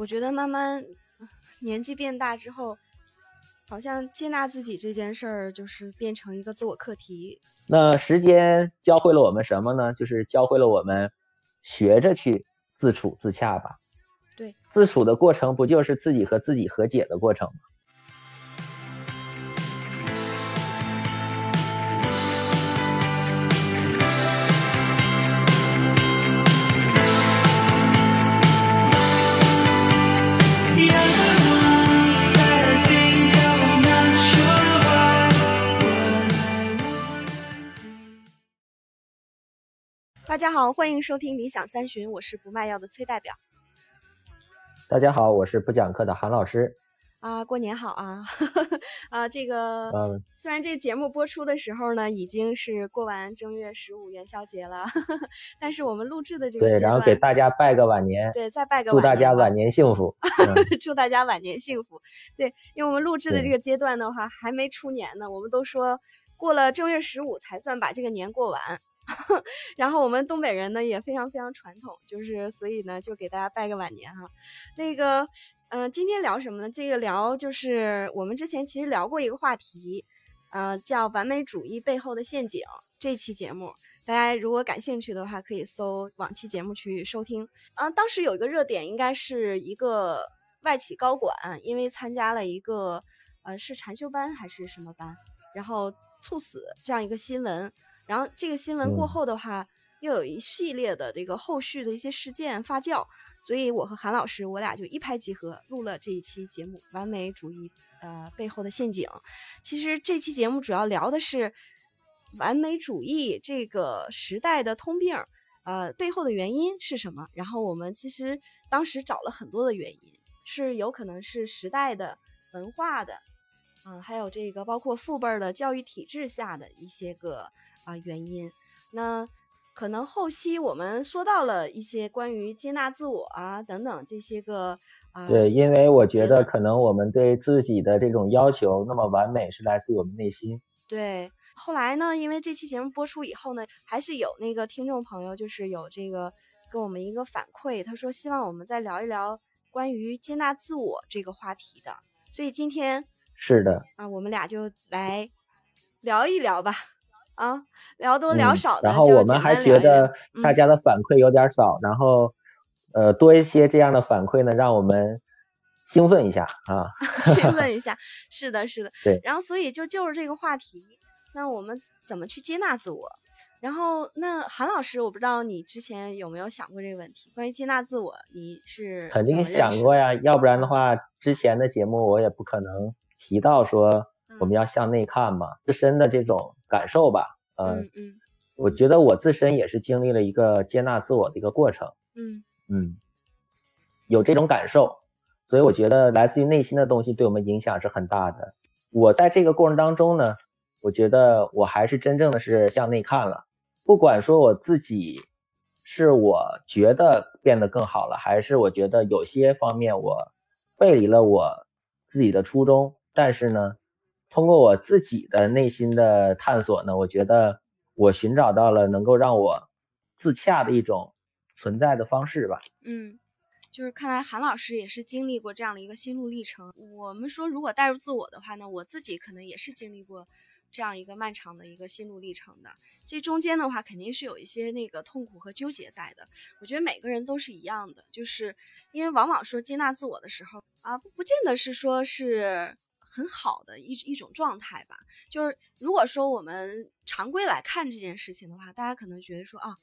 我觉得慢慢年纪变大之后，好像接纳自己这件事儿就是变成一个自我课题。那时间教会了我们什么呢？就是教会了我们学着去自处自洽吧。对，自处的过程不就是自己和自己和解的过程吗？大家好，欢迎收听理想三旬，我是不卖药的崔代表。大家好，我是不讲课的韩老师。啊，过年好啊！啊，这个虽然这节目播出的时候呢，已经是过完正月十五元宵节了，但是我们录制的这个对，然后给大家拜个晚年，对，再拜个祝大家晚年幸福 祝大家晚年幸福。对，因为我们录制的这个阶段的话，还没出年呢，我们都说过了正月十五才算把这个年过完。然后我们东北人呢也非常非常传统，就是所以呢就给大家拜个晚年哈。那个，嗯，今天聊什么呢？这个聊就是我们之前其实聊过一个话题，呃，叫完美主义背后的陷阱。这期节目大家如果感兴趣的话，可以搜往期节目去收听。嗯，当时有一个热点，应该是一个外企高管因为参加了一个呃是禅修班还是什么班，然后猝死这样一个新闻。然后这个新闻过后的话，又有一系列的这个后续的一些事件发酵，所以我和韩老师我俩就一拍即合，录了这一期节目《完美主义呃背后的陷阱》。其实这期节目主要聊的是完美主义这个时代的通病，呃背后的原因是什么？然后我们其实当时找了很多的原因，是有可能是时代的文化的，嗯，还有这个包括父辈的教育体制下的一些个。啊，原因，那可能后期我们说到了一些关于接纳自我啊等等这些个啊，对，因为我觉得可能我们对自己的这种要求那么完美是来自于我们内心。对，后来呢，因为这期节目播出以后呢，还是有那个听众朋友就是有这个跟我们一个反馈，他说希望我们再聊一聊关于接纳自我这个话题的，所以今天是的啊，我们俩就来聊一聊吧。啊，聊多聊少的，然后我们还觉得大家的反馈有点少，然后呃多一些这样的反馈呢，让我们兴奋一下啊，兴奋一下，是的，是的，对。然后所以就就是这个话题，那我们怎么去接纳自我？然后那韩老师，我不知道你之前有没有想过这个问题，关于接纳自我，你是肯定想过呀，要不然的话，之前的节目我也不可能提到说我们要向内看嘛，自身的这种。感受吧，嗯嗯，我觉得我自身也是经历了一个接纳自我的一个过程，嗯嗯，有这种感受，所以我觉得来自于内心的东西对我们影响是很大的。我在这个过程当中呢，我觉得我还是真正的是向内看了，不管说我自己是我觉得变得更好了，还是我觉得有些方面我背离了我自己的初衷，但是呢。通过我自己的内心的探索呢，我觉得我寻找到了能够让我自洽的一种存在的方式吧。嗯，就是看来韩老师也是经历过这样的一个心路历程。我们说，如果带入自我的话呢，我自己可能也是经历过这样一个漫长的一个心路历程的。这中间的话，肯定是有一些那个痛苦和纠结在的。我觉得每个人都是一样的，就是因为往往说接纳自我的时候啊，不不见得是说是。很好的一一种状态吧，就是如果说我们常规来看这件事情的话，大家可能觉得说啊，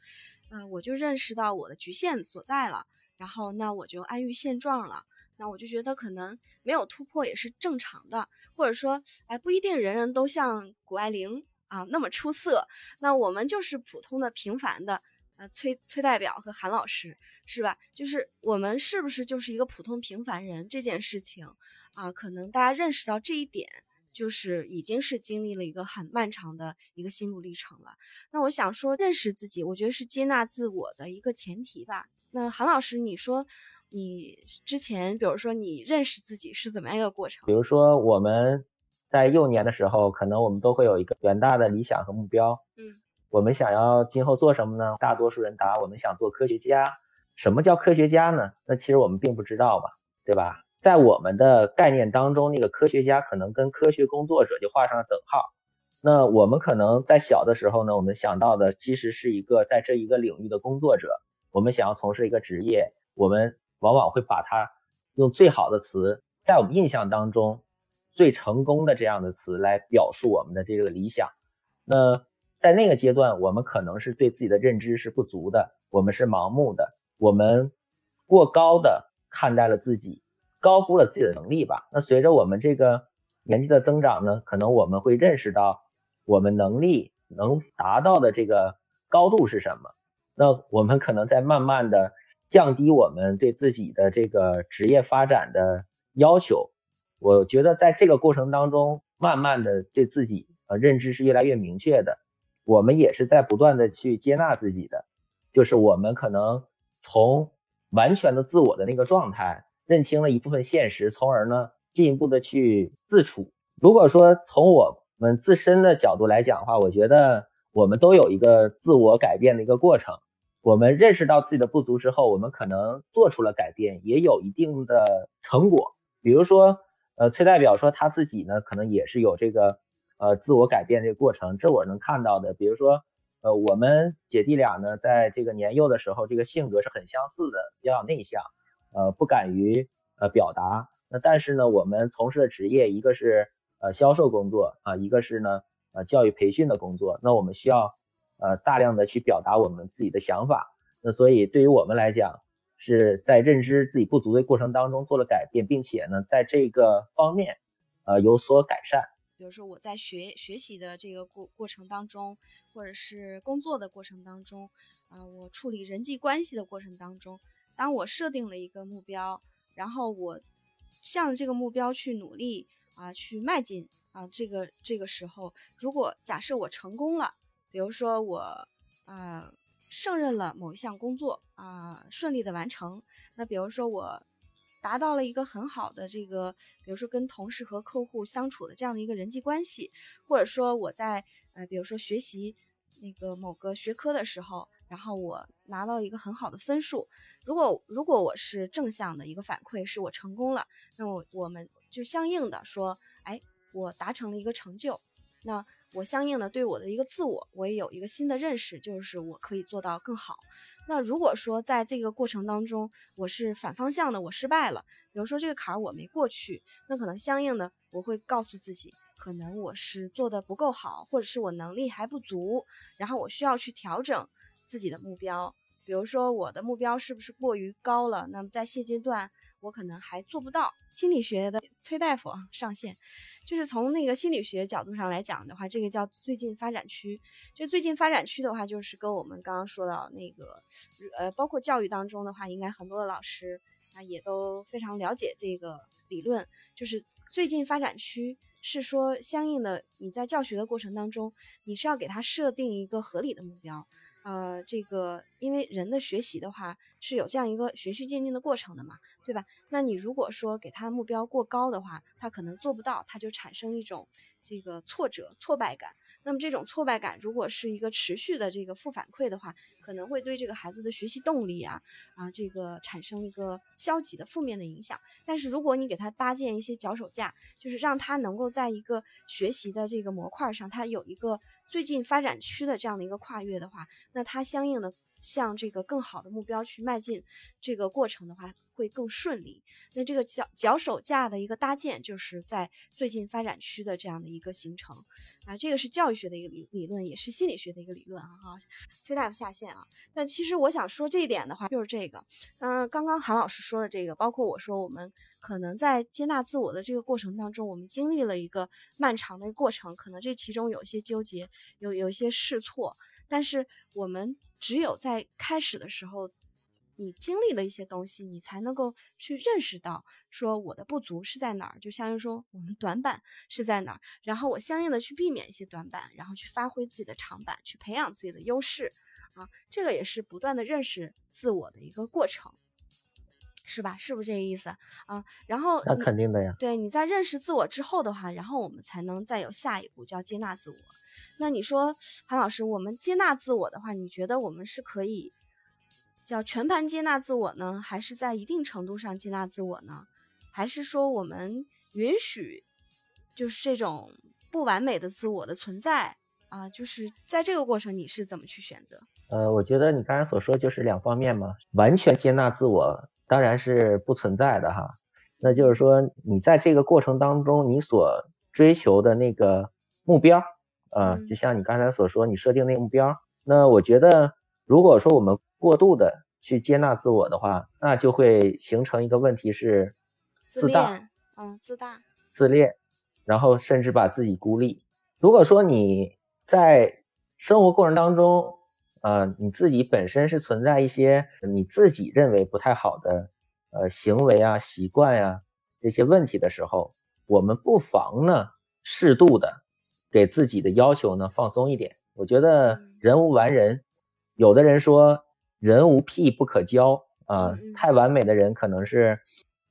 嗯，我就认识到我的局限所在了，然后那我就安于现状了，那我就觉得可能没有突破也是正常的，或者说，哎，不一定人人都像谷爱凌啊那么出色，那我们就是普通的平凡的，呃，崔崔代表和韩老师是吧？就是我们是不是就是一个普通平凡人这件事情？啊，可能大家认识到这一点，就是已经是经历了一个很漫长的一个心路历程了。那我想说，认识自己，我觉得是接纳自我的一个前提吧。那韩老师，你说你之前，比如说你认识自己是怎么样一个过程？比如说我们在幼年的时候，可能我们都会有一个远大的理想和目标。嗯，我们想要今后做什么呢？大多数人答我们想做科学家。什么叫科学家呢？那其实我们并不知道吧。对吧？在我们的概念当中，那个科学家可能跟科学工作者就画上了等号。那我们可能在小的时候呢，我们想到的其实是一个在这一个领域的工作者，我们想要从事一个职业，我们往往会把它用最好的词，在我们印象当中最成功的这样的词来表述我们的这个理想。那在那个阶段，我们可能是对自己的认知是不足的，我们是盲目的，我们过高的看待了自己，高估了自己的能力吧。那随着我们这个年纪的增长呢，可能我们会认识到。我们能力能达到的这个高度是什么？那我们可能在慢慢的降低我们对自己的这个职业发展的要求。我觉得在这个过程当中，慢慢的对自己呃认知是越来越明确的。我们也是在不断的去接纳自己的，就是我们可能从完全的自我的那个状态，认清了一部分现实，从而呢进一步的去自处。如果说从我。们自身的角度来讲的话，我觉得我们都有一个自我改变的一个过程。我们认识到自己的不足之后，我们可能做出了改变，也有一定的成果。比如说，呃，崔代表说他自己呢，可能也是有这个呃自我改变这个过程，这我能看到的。比如说，呃，我们姐弟俩呢，在这个年幼的时候，这个性格是很相似的，比较内向，呃，不敢于呃表达。那但是呢，我们从事的职业，一个是。呃，销售工作啊，一个是呢，呃，教育培训的工作，那我们需要呃大量的去表达我们自己的想法，那所以对于我们来讲，是在认知自己不足的过程当中做了改变，并且呢，在这个方面呃有所改善。比如说我在学学习的这个过过程当中，或者是工作的过程当中，啊，我处理人际关系的过程当中，当我设定了一个目标，然后我向着这个目标去努力。啊，去迈进啊！这个这个时候，如果假设我成功了，比如说我啊胜任了某一项工作啊，顺利的完成，那比如说我达到了一个很好的这个，比如说跟同事和客户相处的这样的一个人际关系，或者说我在呃，比如说学习那个某个学科的时候，然后我拿到一个很好的分数，如果如果我是正向的一个反馈，是我成功了，那我我们。就相应的说，哎，我达成了一个成就，那我相应的对我的一个自我，我也有一个新的认识，就是我可以做到更好。那如果说在这个过程当中，我是反方向的，我失败了，比如说这个坎儿我没过去，那可能相应的我会告诉自己，可能我是做的不够好，或者是我能力还不足，然后我需要去调整自己的目标。比如说我的目标是不是过于高了？那么在现阶段。我可能还做不到。心理学的崔大夫上线，就是从那个心理学角度上来讲的话，这个叫最近发展区。这最近发展区的话，就是跟我们刚刚说到那个，呃，包括教育当中的话，应该很多的老师啊也都非常了解这个理论。就是最近发展区是说，相应的你在教学的过程当中，你是要给他设定一个合理的目标。呃，这个因为人的学习的话是有这样一个循序渐进的过程的嘛，对吧？那你如果说给他目标过高的话，他可能做不到，他就产生一种这个挫折、挫败感。那么这种挫败感如果是一个持续的这个负反馈的话，可能会对这个孩子的学习动力啊啊这个产生一个消极的负面的影响。但是如果你给他搭建一些脚手架，就是让他能够在一个学习的这个模块上，他有一个最近发展区的这样的一个跨越的话，那它相应的向这个更好的目标去迈进，这个过程的话。会更顺利。那这个脚脚手架的一个搭建，就是在最近发展区的这样的一个形成啊。这个是教育学的一个理理论，也是心理学的一个理论啊。哈，崔大夫下线啊。那其实我想说这一点的话，就是这个。嗯，刚刚韩老师说的这个，包括我说我们可能在接纳自我的这个过程当中，我们经历了一个漫长的过程，可能这其中有一些纠结，有有一些试错，但是我们只有在开始的时候。你经历了一些东西，你才能够去认识到，说我的不足是在哪儿，就相当于说我们短板是在哪儿，然后我相应的去避免一些短板，然后去发挥自己的长板，去培养自己的优势，啊，这个也是不断的认识自我的一个过程，是吧？是不是这个意思啊？然后那肯定的呀。对，你在认识自我之后的话，然后我们才能再有下一步，叫接纳自我。那你说，韩老师，我们接纳自我的话，你觉得我们是可以？叫全盘接纳自我呢，还是在一定程度上接纳自我呢？还是说我们允许就是这种不完美的自我的存在啊？就是在这个过程，你是怎么去选择？呃，我觉得你刚才所说就是两方面嘛，完全接纳自我当然是不存在的哈。那就是说，你在这个过程当中，你所追求的那个目标，呃，就像你刚才所说，你设定那个目标，那我觉得，如果说我们过度的去接纳自我的话，那就会形成一个问题是自大，嗯，自大，自恋，然后甚至把自己孤立。如果说你在生活过程当中，呃，你自己本身是存在一些你自己认为不太好的。呃，行为啊，习惯呀，这些问题的时候，我们不妨呢，适度的给自己的要求呢放松一点。我觉得人无完人，有的人说人无癖不可交啊，太完美的人可能是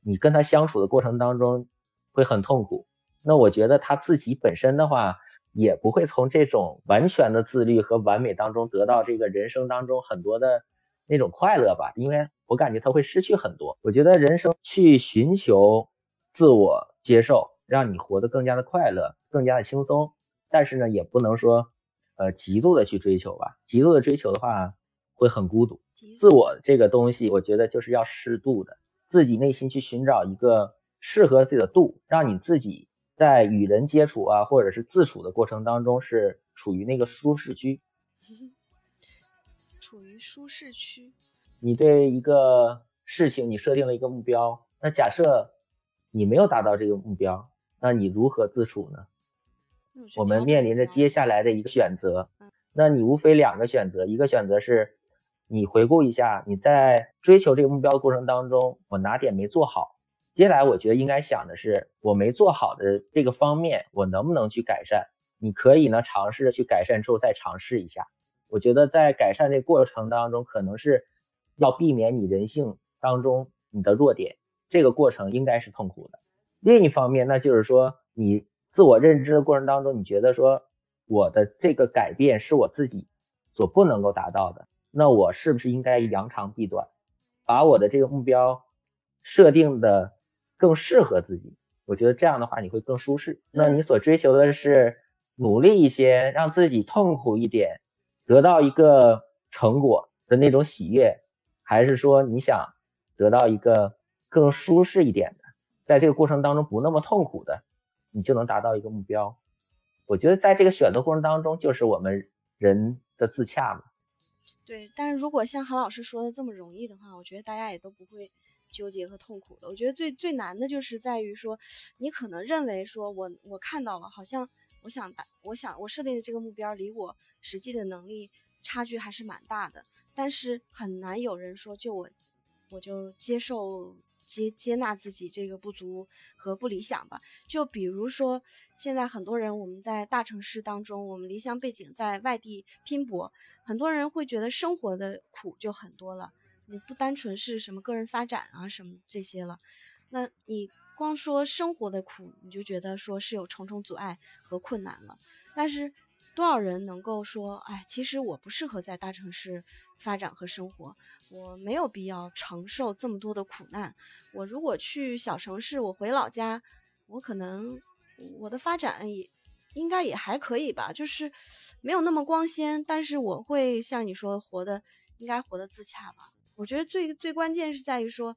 你跟他相处的过程当中会很痛苦。那我觉得他自己本身的话，也不会从这种完全的自律和完美当中得到这个人生当中很多的那种快乐吧，因为。我感觉他会失去很多。我觉得人生去寻求自我接受，让你活得更加的快乐，更加的轻松。但是呢，也不能说，呃，极度的去追求吧。极度的追求的话，会很孤独。自我这个东西，我觉得就是要适度的，自己内心去寻找一个适合自己的度，让你自己在与人接触啊，或者是自处的过程当中，是处于那个舒适区。处于舒适区。你对一个事情，你设定了一个目标，那假设你没有达到这个目标，那你如何自处呢？我们面临着接下来的一个选择，那你无非两个选择，一个选择是，你回顾一下你在追求这个目标的过程当中，我哪点没做好？接下来我觉得应该想的是，我没做好的这个方面，我能不能去改善？你可以呢尝试着去改善之后再尝试一下。我觉得在改善这过程当中，可能是。要避免你人性当中你的弱点，这个过程应该是痛苦的。另一方面，那就是说你自我认知的过程当中，你觉得说我的这个改变是我自己所不能够达到的，那我是不是应该扬长避短，把我的这个目标设定的更适合自己？我觉得这样的话你会更舒适。那你所追求的是努力一些，让自己痛苦一点，得到一个成果的那种喜悦。还是说你想得到一个更舒适一点的，在这个过程当中不那么痛苦的，你就能达到一个目标。我觉得在这个选择过程当中，就是我们人的自洽嘛。对，但是如果像韩老师说的这么容易的话，我觉得大家也都不会纠结和痛苦的。我觉得最最难的就是在于说，你可能认为说我我看到了，好像我想达，我想我设定的这个目标离我实际的能力差距还是蛮大的。但是很难有人说，就我，我就接受接接纳自己这个不足和不理想吧。就比如说，现在很多人我们在大城市当中，我们离乡背景在外地拼搏，很多人会觉得生活的苦就很多了。你不单纯是什么个人发展啊什么这些了，那你光说生活的苦，你就觉得说是有重重阻碍和困难了。但是。多少人能够说，哎，其实我不适合在大城市发展和生活，我没有必要承受这么多的苦难。我如果去小城市，我回老家，我可能我的发展也应该也还可以吧，就是没有那么光鲜，但是我会像你说，活的应该活得自洽吧。我觉得最最关键是在于说，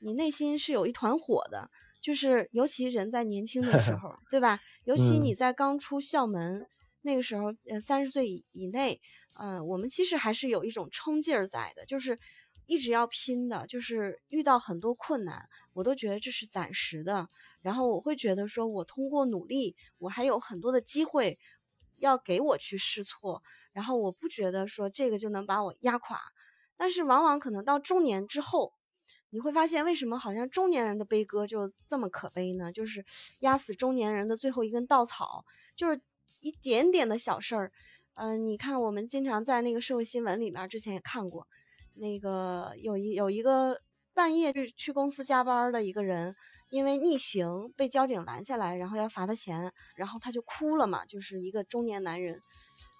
你内心是有一团火的，就是尤其人在年轻的时 候，对吧？尤其你在刚出校门。那个时候，呃，三十岁以以内，嗯，我们其实还是有一种冲劲儿在的，就是一直要拼的，就是遇到很多困难，我都觉得这是暂时的。然后我会觉得说，我通过努力，我还有很多的机会要给我去试错。然后我不觉得说这个就能把我压垮。但是往往可能到中年之后，你会发现为什么好像中年人的悲歌就这么可悲呢？就是压死中年人的最后一根稻草，就是。一点点的小事儿，嗯，你看，我们经常在那个社会新闻里面，之前也看过，那个有一有一个半夜去去公司加班的一个人，因为逆行被交警拦下来，然后要罚他钱，然后他就哭了嘛，就是一个中年男人。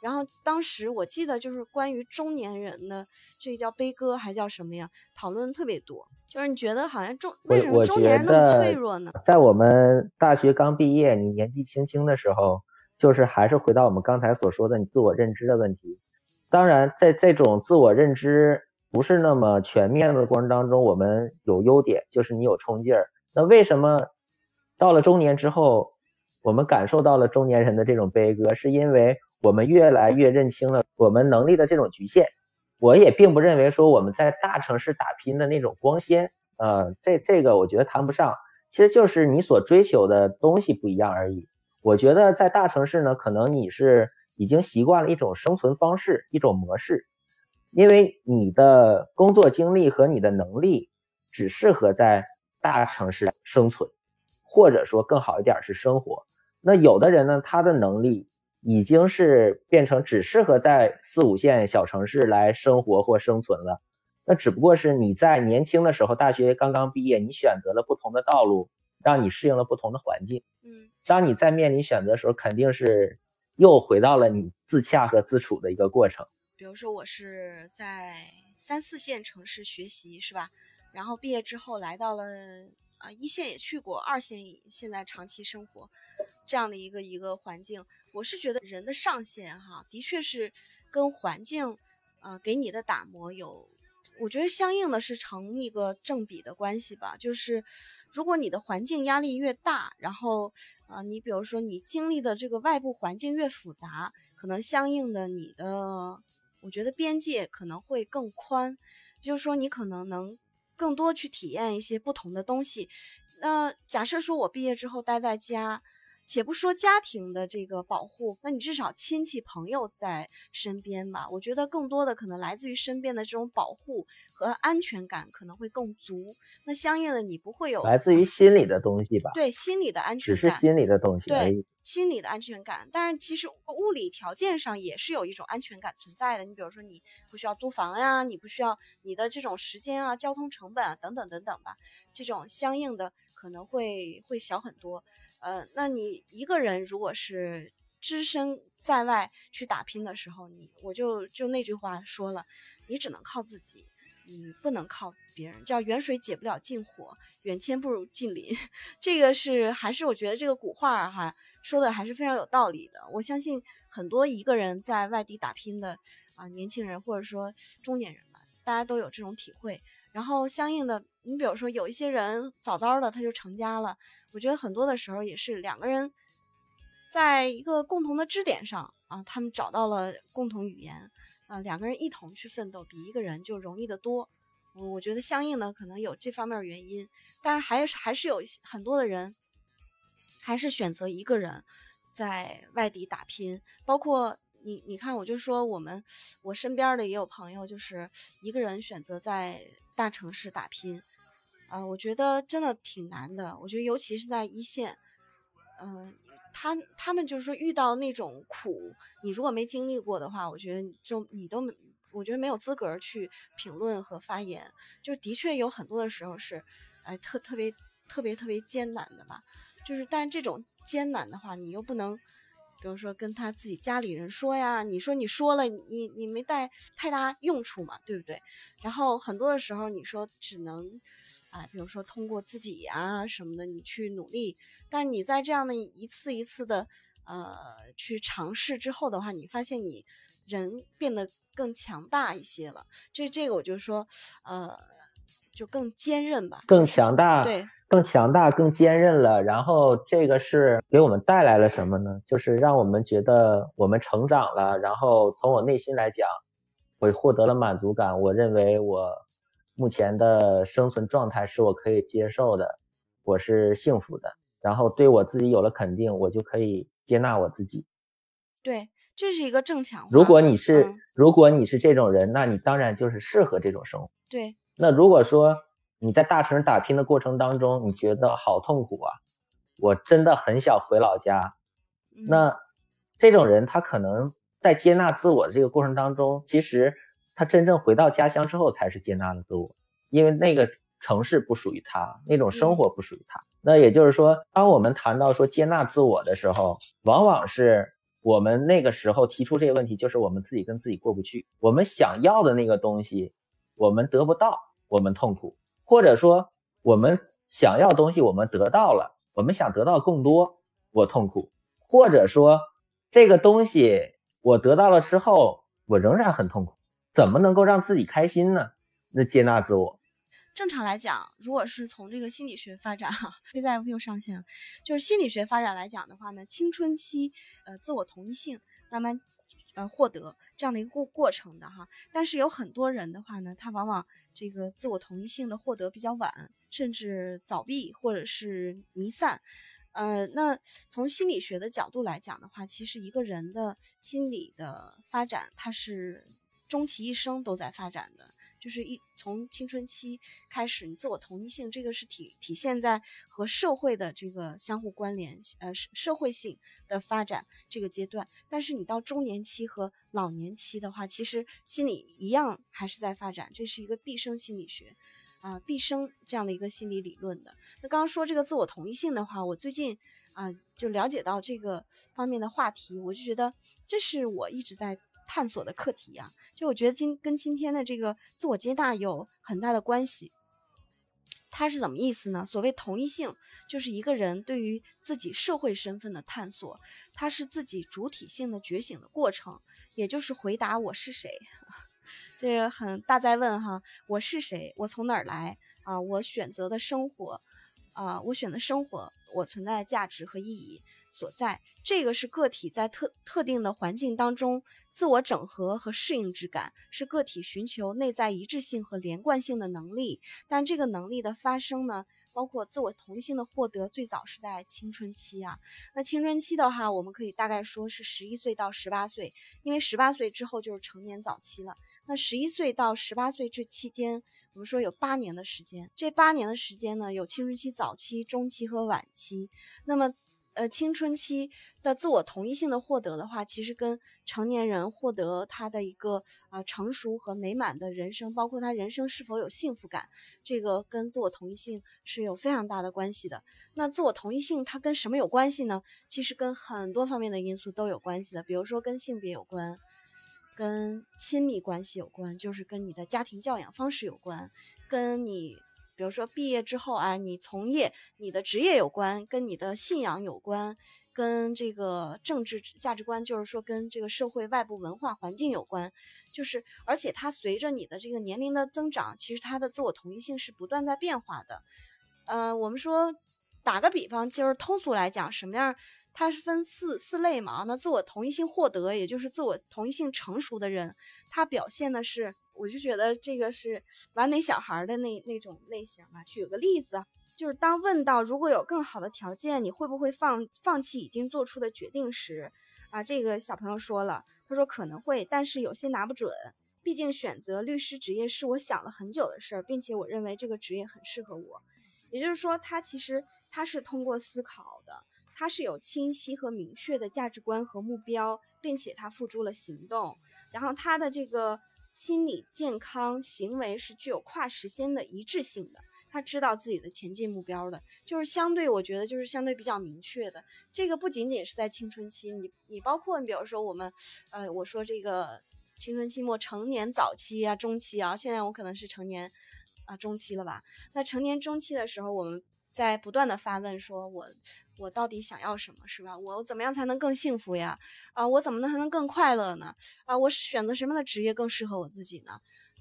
然后当时我记得就是关于中年人的这个叫悲歌还叫什么呀？讨论特别多。就是你觉得好像中为什么中年人那么脆弱呢？在我们大学刚毕业，你年纪轻轻的时候，就是还是回到我们刚才所说的你自我认知的问题。当然，在这种自我认知不是那么全面的过程当中，我们有优点，就是你有冲劲儿。那为什么到了中年之后，我们感受到了中年人的这种悲歌？是因为我们越来越认清了我们能力的这种局限。我也并不认为说我们在大城市打拼的那种光鲜，呃，这这个我觉得谈不上，其实就是你所追求的东西不一样而已。我觉得在大城市呢，可能你是已经习惯了一种生存方式，一种模式，因为你的工作经历和你的能力只适合在大城市生存，或者说更好一点是生活。那有的人呢，他的能力。已经是变成只适合在四五线小城市来生活或生存了。那只不过是你在年轻的时候，大学刚刚毕业，你选择了不同的道路，让你适应了不同的环境。嗯，当你在面临选择的时候，肯定是又回到了你自洽和自处的一个过程。比如说，我是在三四线城市学习，是吧？然后毕业之后来到了啊一线也去过，二线现在长期生活这样的一个一个环境。我是觉得人的上限哈，的确是跟环境，呃，给你的打磨有，我觉得相应的是成一个正比的关系吧。就是如果你的环境压力越大，然后，呃，你比如说你经历的这个外部环境越复杂，可能相应的你的，我觉得边界可能会更宽，就是说你可能能更多去体验一些不同的东西。那假设说我毕业之后待在家。且不说家庭的这个保护，那你至少亲戚朋友在身边吧？我觉得更多的可能来自于身边的这种保护和安全感可能会更足。那相应的，你不会有来自于心理的东西吧？对，心理的安全感，只是心理的东西。对，心理的安全感。但是其实物理条件上也是有一种安全感存在的。你比如说，你不需要租房呀，你不需要你的这种时间啊、交通成本啊等等等等吧，这种相应的可能会会小很多。呃，那你一个人如果是只身在外去打拼的时候，你我就就那句话说了，你只能靠自己，你不能靠别人。叫远水解不了近火，远亲不如近邻。这个是还是我觉得这个古话哈说的还是非常有道理的。我相信很多一个人在外地打拼的啊年轻人或者说中年人吧，大家都有这种体会。然后相应的，你比如说有一些人早早的他就成家了，我觉得很多的时候也是两个人在一个共同的支点上啊，他们找到了共同语言啊，两个人一同去奋斗，比一个人就容易得多。我我觉得相应的可能有这方面原因，但是还是还是有很多的人还是选择一个人在外地打拼，包括。你你看，我就说我们，我身边的也有朋友，就是一个人选择在大城市打拼，啊，我觉得真的挺难的。我觉得尤其是在一线，嗯，他他们就是说遇到那种苦，你如果没经历过的话，我觉得就你都，我觉得没有资格去评论和发言。就的确有很多的时候是，哎，特特别特别特别艰难的吧。就是，但这种艰难的话，你又不能。比如说跟他自己家里人说呀，你说你说了，你你没带太大用处嘛，对不对？然后很多的时候你说只能，啊，比如说通过自己呀什么的，你去努力。但你在这样的一次一次的呃去尝试之后的话，你发现你人变得更强大一些了。这这个我就说，呃，就更坚韧吧，更强大，对。更强大、更坚韧了，然后这个是给我们带来了什么呢？就是让我们觉得我们成长了，然后从我内心来讲，我获得了满足感。我认为我目前的生存状态是我可以接受的，我是幸福的，然后对我自己有了肯定，我就可以接纳我自己。对，这是一个正强化。如果你是如果你是这种人，那你当然就是适合这种生活。对。那如果说。你在大城市打拼的过程当中，你觉得好痛苦啊！我真的很想回老家。那这种人，他可能在接纳自我的这个过程当中，其实他真正回到家乡之后才是接纳了自我，因为那个城市不属于他，那种生活不属于他。那也就是说，当我们谈到说接纳自我的时候，往往是。我们那个时候提出这个问题，就是我们自己跟自己过不去，我们想要的那个东西我们得不到，我们痛苦，或者说我们想要东西我们得到了，我们想得到更多，我痛苦，或者说这个东西我得到了之后，我仍然很痛苦，怎么能够让自己开心呢？那接纳自我。正常来讲，如果是从这个心理学发展，哈，现在又上线了。就是心理学发展来讲的话呢，青春期，呃，自我同一性慢慢，呃，获得这样的一个过过程的哈。但是有很多人的话呢，他往往这个自我同一性的获得比较晚，甚至早闭或者是弥散。呃，那从心理学的角度来讲的话，其实一个人的心理的发展，它是终其一生都在发展的。就是一从青春期开始，你自我同一性这个是体体现在和社会的这个相互关联，呃，社会性的发展这个阶段。但是你到中年期和老年期的话，其实心理一样还是在发展，这是一个毕生心理学，啊，毕生这样的一个心理理论的。那刚刚说这个自我同一性的话，我最近啊就了解到这个方面的话题，我就觉得这是我一直在。探索的课题呀，就我觉得今跟今天的这个自我接纳有很大的关系。它是怎么意思呢？所谓同一性，就是一个人对于自己社会身份的探索，它是自己主体性的觉醒的过程，也就是回答我是谁。这个很大在问哈，我是谁？我从哪儿来？啊，我选择的生活，啊，我选择生活，我存在的价值和意义。所在，这个是个体在特特定的环境当中自我整合和适应之感，是个体寻求内在一致性和连贯性的能力。但这个能力的发生呢，包括自我同一性的获得，最早是在青春期啊。那青春期的话，我们可以大概说是十一岁到十八岁，因为十八岁之后就是成年早期了。那十一岁到十八岁这期间，我们说有八年的时间，这八年的时间呢，有青春期早期、中期和晚期。那么呃，青春期的自我同一性的获得的话，其实跟成年人获得他的一个啊成熟和美满的人生，包括他人生是否有幸福感，这个跟自我同一性是有非常大的关系的。那自我同一性它跟什么有关系呢？其实跟很多方面的因素都有关系的，比如说跟性别有关，跟亲密关系有关，就是跟你的家庭教养方式有关，跟你。比如说毕业之后啊，你从业你的职业有关，跟你的信仰有关，跟这个政治价值观，就是说跟这个社会外部文化环境有关，就是而且它随着你的这个年龄的增长，其实它的自我同一性是不断在变化的。呃，我们说打个比方，就是通俗来讲，什么样？它是分四四类嘛？那自我同一性获得，也就是自我同一性成熟的人，他表现的是。我就觉得这个是完美小孩的那那种类型吧。举个例子，就是当问到如果有更好的条件，你会不会放放弃已经做出的决定时，啊，这个小朋友说了，他说可能会，但是有些拿不准。毕竟选择律师职业是我想了很久的事儿，并且我认为这个职业很适合我。也就是说，他其实他是通过思考的，他是有清晰和明确的价值观和目标，并且他付诸了行动，然后他的这个。心理健康行为是具有跨时间的一致性的，他知道自己的前进目标的，就是相对我觉得就是相对比较明确的。这个不仅仅是在青春期，你你包括你比如说我们，呃，我说这个青春期末、成年早期啊、中期啊，现在我可能是成年啊中期了吧？那成年中期的时候，我们在不断的发问，说我。我到底想要什么，是吧？我怎么样才能更幸福呀？啊，我怎么能才能更快乐呢？啊，我选择什么样的职业更适合我自己呢？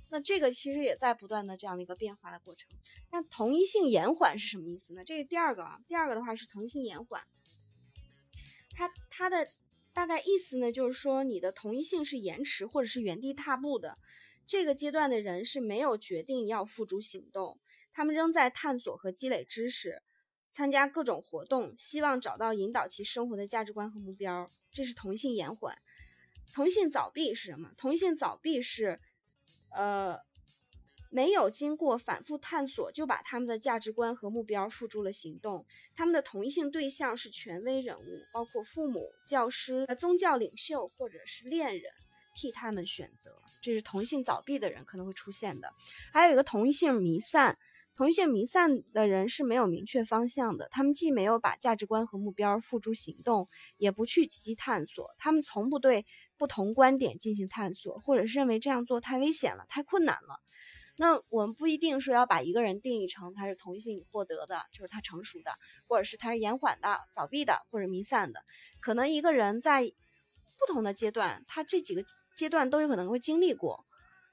那这个其实也在不断的这样的一个变化的过程。那同一性延缓是什么意思呢？这是第二个啊。第二个的话是同一性延缓，它它的大概意思呢，就是说你的同一性是延迟或者是原地踏步的。这个阶段的人是没有决定要付诸行动，他们仍在探索和积累知识。参加各种活动，希望找到引导其生活的价值观和目标，这是同性延缓。同性早闭是什么？同性早闭是，呃，没有经过反复探索就把他们的价值观和目标付诸了行动。他们的同一性对象是权威人物，包括父母、教师、宗教领袖或者是恋人，替他们选择。这是同性早闭的人可能会出现的。还有一个同一性弥散。同一性弥散的人是没有明确方向的，他们既没有把价值观和目标付诸行动，也不去积极探索。他们从不对不同观点进行探索，或者是认为这样做太危险了、太困难了。那我们不一定说要把一个人定义成他是同一性获得的，就是他成熟的，或者是他是延缓的、早闭的，或者弥散的。可能一个人在不同的阶段，他这几个阶段都有可能会经历过。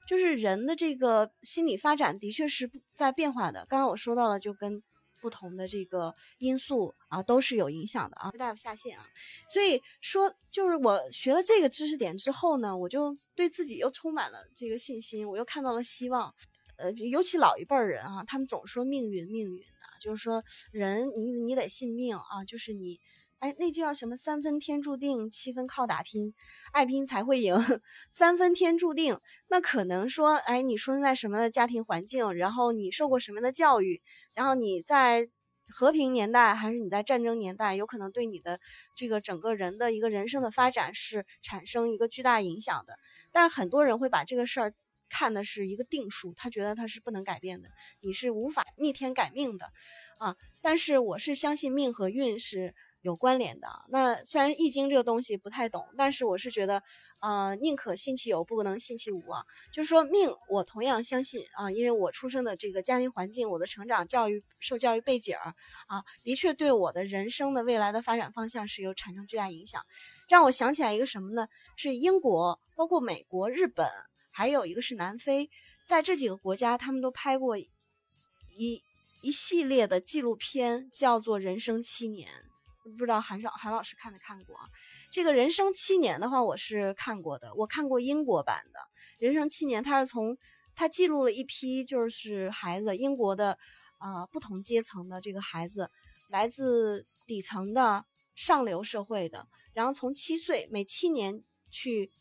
就是人的这个心理发展的确是在变化的。刚刚我说到了，就跟不同的这个因素啊都是有影响的啊。大夫下线啊。所以说，就是我学了这个知识点之后呢，我就对自己又充满了这个信心，我又看到了希望。呃，尤其老一辈人啊，他们总说命运，命运啊，就是说人你你得信命啊，就是你。哎，那叫什么？三分天注定，七分靠打拼，爱拼才会赢。三分天注定，那可能说，哎，你出生在什么的家庭环境，然后你受过什么样的教育，然后你在和平年代还是你在战争年代，有可能对你的这个整个人的一个人生的发展是产生一个巨大影响的。但很多人会把这个事儿看的是一个定数，他觉得他是不能改变的，你是无法逆天改命的啊。但是我是相信命和运是。有关联的那虽然易经这个东西不太懂，但是我是觉得，呃，宁可信其有，不能信其无啊。就是说命，我同样相信啊，因为我出生的这个家庭环境，我的成长教育、受教育背景啊，的确对我的人生的未来的发展方向是有产生巨大影响。让我想起来一个什么呢？是英国，包括美国、日本，还有一个是南非，在这几个国家，他们都拍过一一系列的纪录片，叫做《人生七年》。不知道韩少韩老师看没看过啊？这个人生七年的话，我是看过的。我看过英国版的《人生七年》，它是从它记录了一批就是孩子，英国的啊不同阶层的这个孩子，来自底层的上流社会的，然后从七岁每七年去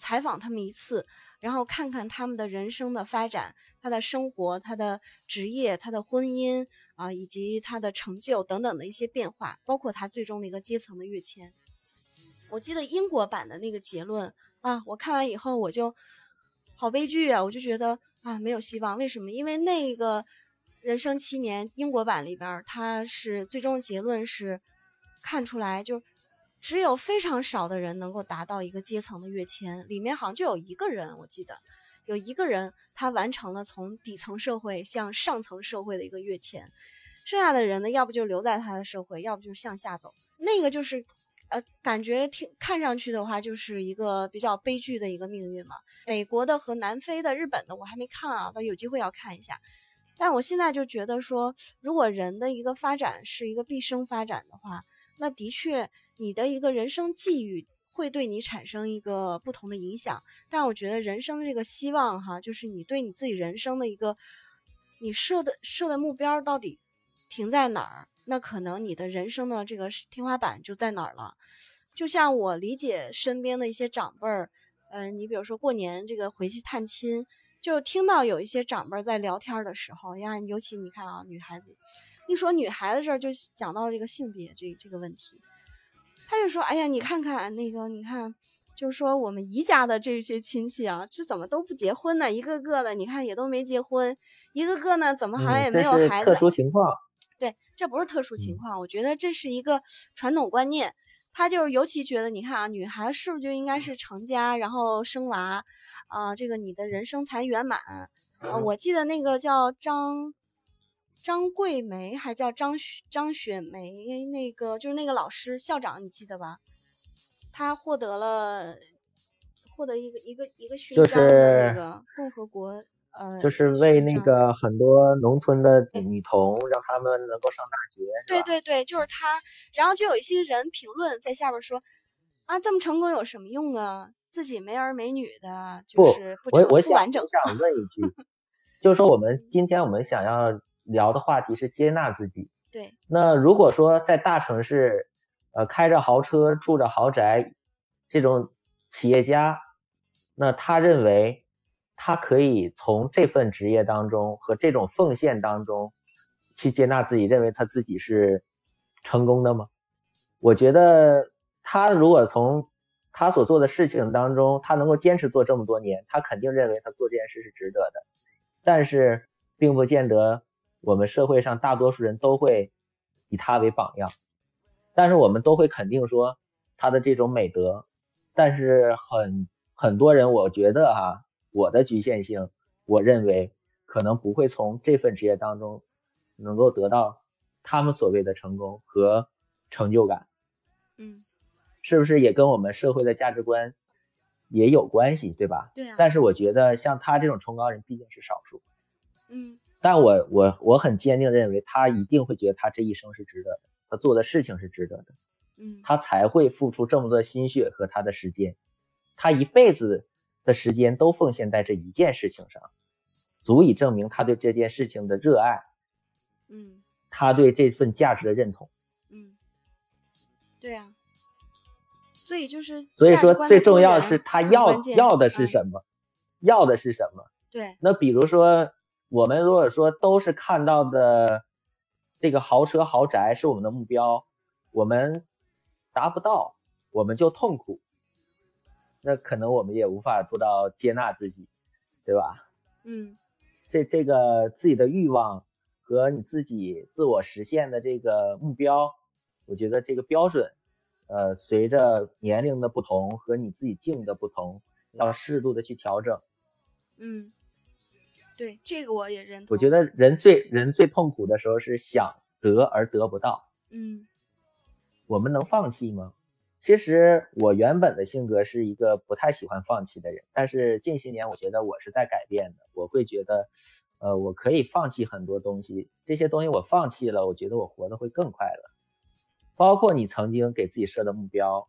采访他们一次，然后看看他们的人生的发展，他的生活，他的职业，他的婚姻。啊，以及他的成就等等的一些变化，包括他最终的一个阶层的跃迁。我记得英国版的那个结论啊，我看完以后我就好悲剧啊，我就觉得啊没有希望。为什么？因为那个人生七年英国版里边，他是最终结论是看出来就只有非常少的人能够达到一个阶层的跃迁，里面好像就有一个人，我记得。有一个人，他完成了从底层社会向上层社会的一个跃迁，剩下的人呢，要不就留在他的社会，要不就是向下走。那个就是，呃，感觉听看上去的话，就是一个比较悲剧的一个命运嘛。美国的和南非的、日本的我还没看啊，有机会要看一下。但我现在就觉得说，如果人的一个发展是一个毕生发展的话，那的确你的一个人生际遇。会对你产生一个不同的影响，但我觉得人生的这个希望哈，就是你对你自己人生的一个，你设的设的目标到底停在哪儿，那可能你的人生的这个天花板就在哪儿了。就像我理解身边的一些长辈儿，嗯，你比如说过年这个回去探亲，就听到有一些长辈在聊天的时候呀，尤其你看啊，女孩子一说女孩子这儿就讲到这个性别这这个问题。他就说：“哎呀，你看看那个，你看，就是说我们姨家的这些亲戚啊，这怎么都不结婚呢？一个个的，你看也都没结婚，一个个呢，怎么好像也没有孩子？特殊情况。对，这不是特殊情况，我觉得这是一个传统观念。他就是尤其觉得，你看啊，女孩子是不是就应该是成家，然后生娃啊？这个你的人生才圆满啊！我记得那个叫张。”张桂梅还叫张张雪梅，那个就是那个老师校长，你记得吧？他获得了获得一个一个一个勋章的那个共和国，呃，就是为那个很多农村的女童，让他们能够上大学。对对对，就是他。然后就有一些人评论在下边说：“啊，这么成功有什么用啊？自己没儿没女的，就是不我我不完整。”想问一句，就是说我们今天我们想要。聊的话题是接纳自己。对。那如果说在大城市，呃，开着豪车、住着豪宅，这种企业家，那他认为他可以从这份职业当中和这种奉献当中去接纳自己，认为他自己是成功的吗？我觉得他如果从他所做的事情当中，他能够坚持做这么多年，他肯定认为他做这件事是值得的。但是并不见得。我们社会上大多数人都会以他为榜样，但是我们都会肯定说他的这种美德，但是很很多人，我觉得哈，我的局限性，我认为可能不会从这份职业当中能够得到他们所谓的成功和成就感，嗯，是不是也跟我们社会的价值观也有关系，对吧？对啊，但是我觉得像他这种崇高人毕竟是少数，嗯但我我我很坚定认为他一定会觉得他这一生是值得的，他做的事情是值得的，嗯，他才会付出这么多心血和他的时间，他一辈子的时间都奉献在这一件事情上，足以证明他对这件事情的热爱，嗯他对这份价值的认同。嗯，对啊，所以就是所以说最重要是他要要的是嗯什么，要的是什么。对，那比如说，我们如果说都是看到的这个豪车豪宅是我们的目标，我们达不到，我们就痛苦，那可能我们也无法做到接纳自己，对吧？嗯这这个自己的欲望和你自己自我实现的这个目标，我觉得这个标准，呃，随着年龄的不同和你自己境的不同，要适度的去调整。嗯，对，这个我也认同。我觉得人最人最痛苦的时候是想得而得不到，嗯我们能放弃吗？其实我原本的性格是一个不太喜欢放弃的人，但是近些年我觉得我是在改变的，我会觉得，呃，我可以放弃很多东西，这些东西我放弃了，我觉得我活得会更快乐。包括你曾经给自己设的目标，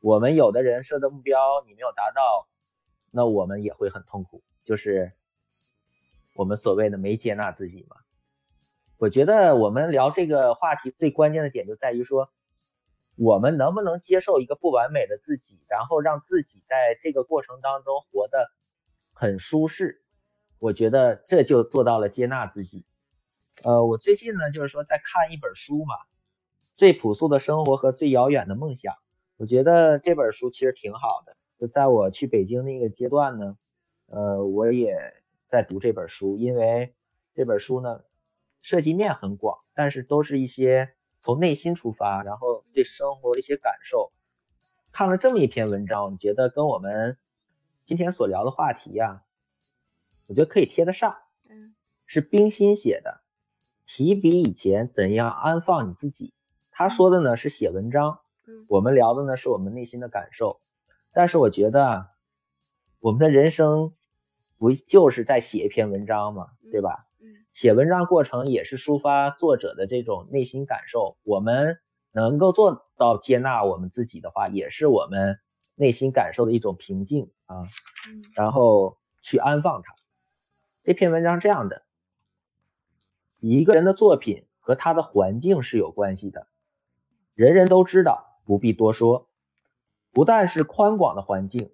我们有的人设的目标你没有达到，那我们也会很痛苦，就是我们所谓的没接纳自己嘛。我觉得我们聊这个话题最关键的点就在于说，我们能不能接受一个不完美的自己，然后让自己在这个过程当中活得很舒适。我觉得这就做到了接纳自己。呃，我最近呢，就是说在看一本书嘛，《最朴素的生活和最遥远的梦想》。我觉得这本书其实挺好的。就在我去北京那个阶段呢，呃，我也在读这本书，因为这本书呢，涉及面很广，但是都是一些从内心出发，然后对生活的一些感受。看了这么一篇文章，我觉得跟我们今天所聊的话题呀、我觉得可以贴得上。嗯是冰心写的，提笔以前怎样安放你自己。他说的呢是写文章，嗯我们聊的呢是我们内心的感受。但是我觉得啊，我们的人生不就是在写一篇文章吗？对吧？嗯写文章过程也是抒发作者的这种内心感受。我们能够做到接纳我们自己的话，也是我们内心感受的一种平静啊。嗯然后去安放它。这篇文章这样的，一个人的作品和他的环境是有关系的，人人都知道，不必多说。不但是宽广的环境，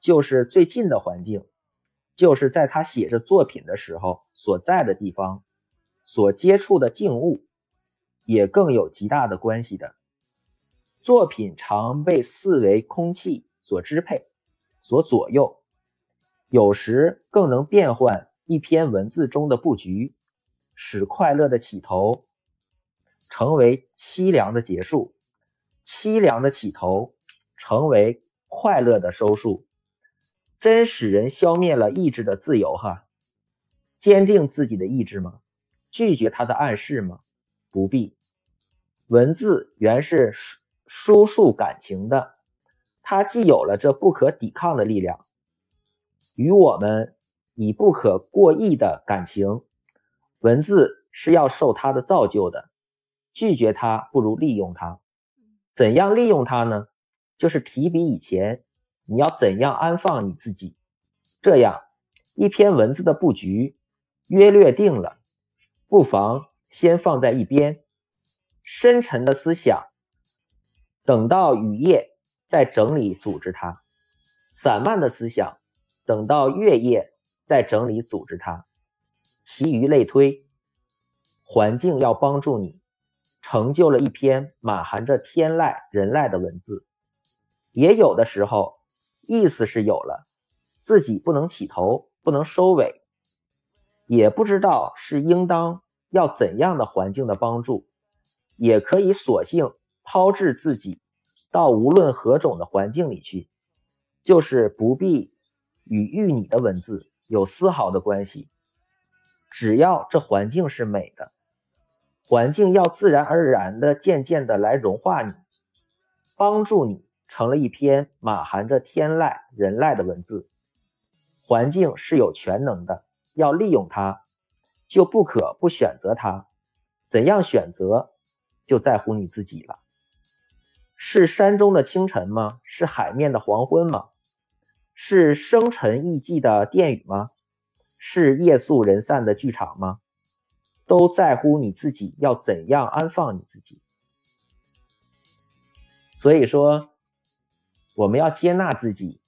就是最近的环境，就是在他写着作品的时候所在的地方，所接触的静物，也更有极大的关系的。作品常被四维空气所支配、所左右，有时更能变换一篇文字中的布局，使快乐的起头成为凄凉的结束，凄凉的起头成为快乐的收束，真使人消灭了意志的自由哈。坚定自己的意志吗？拒绝他的暗示吗？不必。文字原是输输述感情的，它既有了这不可抵抗的力量，与我们以不可过亿的感情，文字是要受它的造就的。拒绝它不如利用它。怎样利用它呢？就是提笔以前，你要怎样安放你自己？这样，一篇文字的布局约略定了，不妨先放在一边。深沉的思想，等到雨夜再整理组织它；散漫的思想，等到月夜再整理组织它。其余类推，环境要帮助你成就了一篇满含着天籁人籁的文字。也有的时候，意思是有了，自己不能起头，不能收尾。也不知道是应当要怎样的环境的帮助，也可以索性抛掷自己到无论何种的环境里去，就是不必与遇你的文字有丝毫的关系，只要这环境是美的，环境要自然而然的、渐渐的来融化你，帮助你成了一篇满含着天籁人籁的文字。环境是有全能的。要利用它，就不可不选择它。怎样选择，就在乎你自己了。是山中的清晨吗？是海面的黄昏吗？是生辰意寂的殿宇吗？是夜宿人散的剧场吗？都在乎你自己要怎样安放你自己。所以说，我们要接纳自己，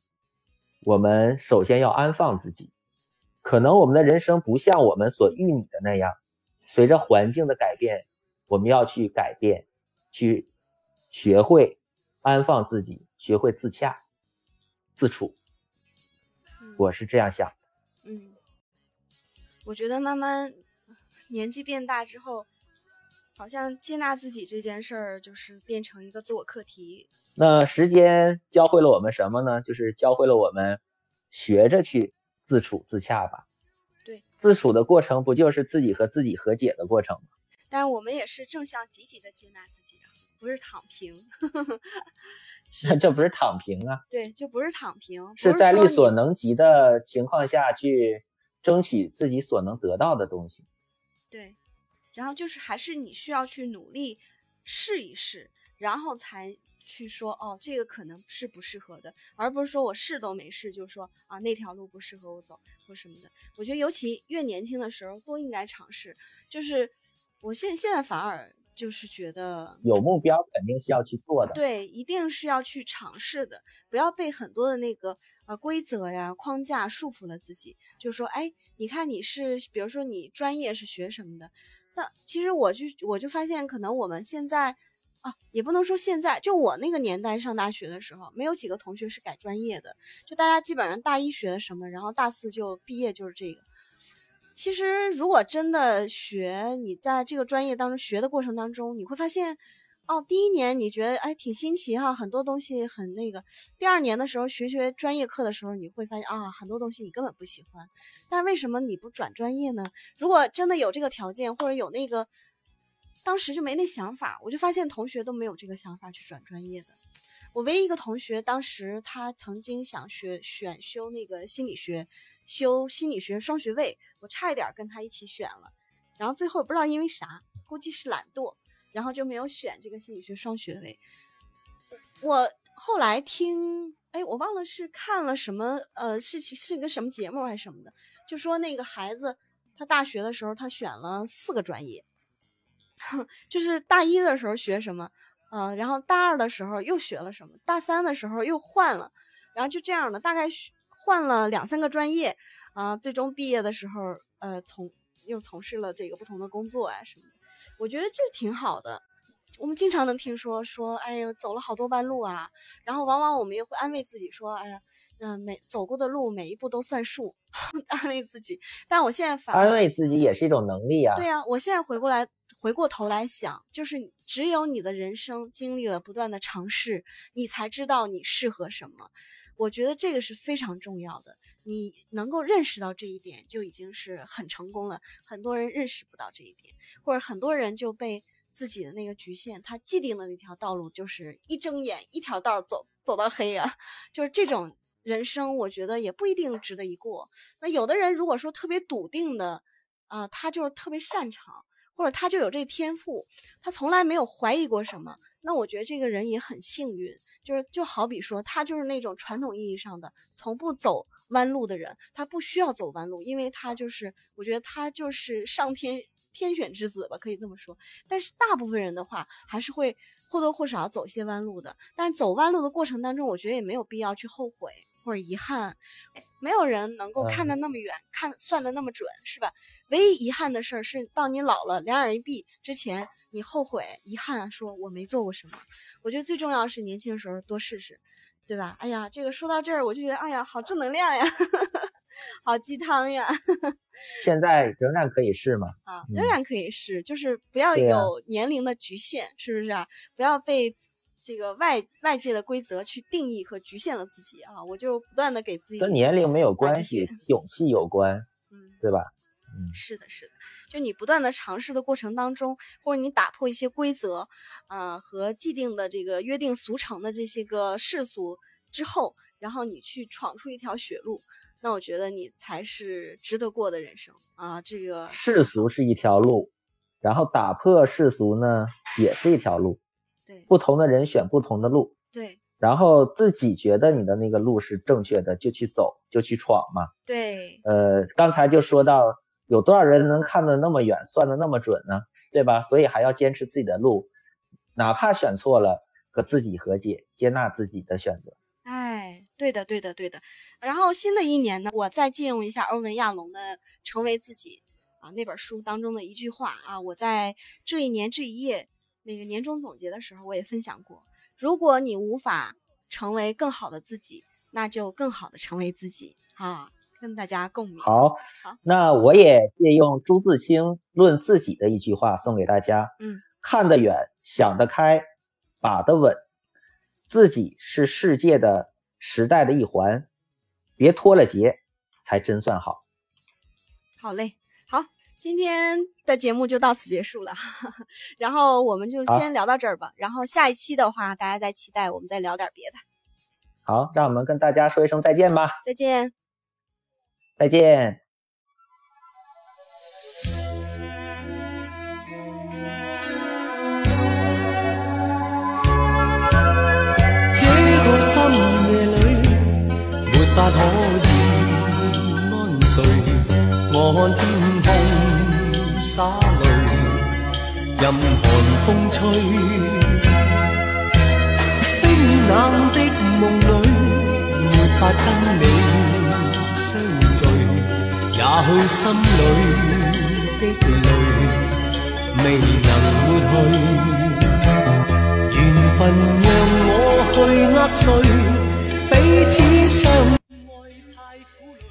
我们首先要安放自己。可能我们的人生不像我们所预拟的那样，随着环境的改变，我们要去改变，去学会安放自己，学会自洽、自处。我是这样想。嗯，我觉得慢慢年纪变大之后，好像接纳自己这件事儿，就是变成一个自我课题。那时间教会了我们什么呢？就是教会了我们学着去。自处自洽吧，对，自处的过程不就是自己和自己和解的过程吗？但我们也是正向积极的接纳自己的，不是躺平。这这不是躺平啊？对，就不是躺平，是在力所能及的情况下去争取自己所能得到的东西。对，然后就是还是你需要去努力试一试，然后才。去说哦，这个可能是不适合的，而不是说我试都没试就说啊那条路不适合我走或什么的。我觉得尤其越年轻的时候都应该尝试。就是我现现在反而就是觉得有目标肯定是要去做的，对，一定是要去尝试的，不要被很多的那个呃规则呀框架束缚了自己。就是说，哎，你看你是比如说你专业是学什么的，那其实我就我就发现可能我们现在。啊，也不能说现在，就我那个年代上大学的时候，没有几个同学是改专业的，就大家基本上大一学的什么，然后大四就毕业就是这个。其实如果真的学，你在这个专业当中学的过程当中，你会发现，哦，第一年你觉得哎挺新奇哈，很多东西很那个，第二年的时候学学专业课的时候，你会发现啊，很多东西你根本不喜欢。但为什么你不转专业呢？如果真的有这个条件，或者有那个。当时就没那想法，我就发现同学都没有这个想法去转专业的。我唯一一个同学，当时他曾经想学选修那个心理学，修心理学双学位，我差一点跟他一起选了，然后最后不知道因为啥，估计是懒惰，然后就没有选这个心理学双学位。我后来听，哎，我忘了是看了什么，呃，是是一个什么节目还是什么的，就说那个孩子他大学的时候他选了四个专业。就是大一的时候学什么，嗯，然后大二的时候又学了什么，大三的时候又换了，然后就这样的，大概换了两三个专业，啊，最终毕业的时候，呃，从又从事了这个不同的工作啊什么的，我觉得这挺好的。我们经常能听说说，哎呦，走了好多弯路啊，然后往往我们也会安慰自己说，哎呀。嗯，每走过的路每一步都算数，安慰自己。但我现在反安慰自己也是一种能力啊。对呀，我现在回过来，回过头来想，就是只有你的人生经历了不断的尝试，你才知道你适合什么。我觉得这个是非常重要的。你能够认识到这一点，就已经是很成功了。很多人认识不到这一点，或者很多人就被自己的那个局限，他既定的那条道路就是一睁眼一条道走走到黑啊，就是这种。人生我觉得也不一定值得一过。那有的人如果说特别笃定的，啊，他就是特别擅长，或者他就有这天赋，他从来没有怀疑过什么。那我觉得这个人也很幸运，就是就好比说他就是那种传统意义上的从不走弯路的人，他不需要走弯路，因为他就是我觉得他就是上天天选之子吧，可以这么说。但是大部分人的话还是会或多或少走些弯路的。但是走弯路的过程当中，我觉得也没有必要去后悔。或者遗憾，没有人能够看得那么远，看算得那么准，是吧？唯一遗憾的事儿是，到你老了，两眼一闭之前，你后悔、遗憾，说我没做过什么。我觉得最重要是年轻的时候多试试，对吧？哎呀，这个说到这儿，我就觉得，哎呀，好正能量呀！好鸡汤呀！现在仍然可以试吗？啊，仍然可以试，就是不要有年龄的局限，是不是啊？不要被这个外外界的规则去定义和局限了自己啊！我就不断的给自己跟年龄没有关系，勇气有关，嗯。对吧？嗯，是的，是的，就你不断的尝试的过程当中，或者你打破一些规则，啊、和既定的这个约定俗成的这些个世俗之后，然后你去闯出一条血路，那我觉得你才是值得过的人生。啊！这个世俗是一条路，然后打破世俗呢也是一条路，对。不同的人选不同的路，对。然后自己觉得你的那个路是正确的，就去走，就去闯嘛。对。呃，刚才就说到，有多少人能看得那么远，算得那么准呢？对吧？所以还要坚持自己的路，哪怕选错了，和自己和解，接纳自己的选择。哎，对的，对的，对的。然后新的一年呢，我再借用一下欧文亚龙的《成为自己》啊那本书当中的一句话啊，我在这一年这一页那个年终总结的时候，我也分享过。如果你无法成为更好的自己，那就更好的成为自己啊，跟大家共勉。好好，那我也借用朱自清论自己的一句话送给大家：嗯，看得远，想得开，把得稳，自己是世界的时代的一环，别脱了节，才真算好。好嘞，好，今天的节目就到此结束了，然后我们就先聊到这儿吧。然后下一期的话，大家再期待我们再聊点别的。好，让我们跟大家说一声再见吧，再见。再见。这个深夜里，没法可以安睡。我看天空洒泪，任寒风吹。冰冷的梦里，没法跟你。也许心里的泪，未能抹去。缘分让我去握碎，彼此相爱太苦累。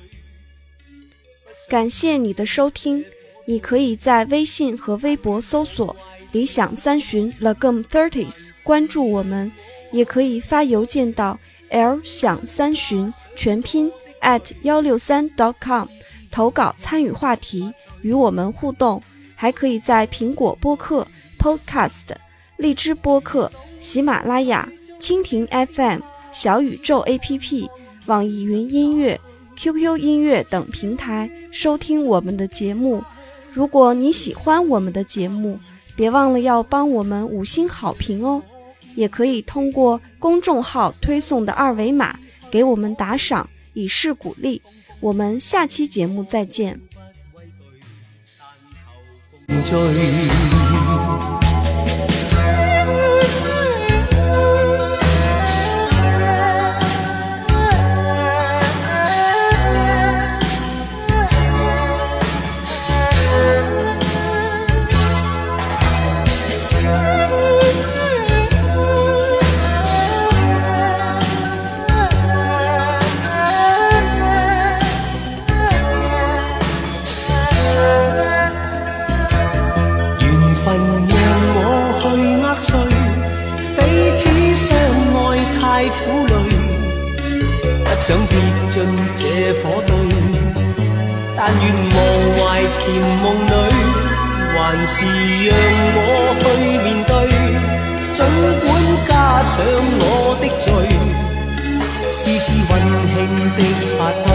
感谢你的收听，你可以在微信和微博搜索“理想三旬 Legum Thirties” 关注我们，也可以发邮件到 l 想三旬全拼 at 幺六三 dot com 投稿参与话题，与我们互动。还可以在苹果播客、Podcast、荔枝播客、喜马拉雅、蜻蜓 FM、小宇宙 APP、网易云音乐。QQ 音乐等平台收听我们的节目。如果你喜欢我们的节目，别忘了要帮我们五星好评哦。也可以通过公众号推送的二维码给我们打赏，以示鼓励。我们下期节目再见。想跌进这火堆，但愿忘怀甜梦里，还是让我去面对。尽管加上我的罪，丝丝温馨的发堆。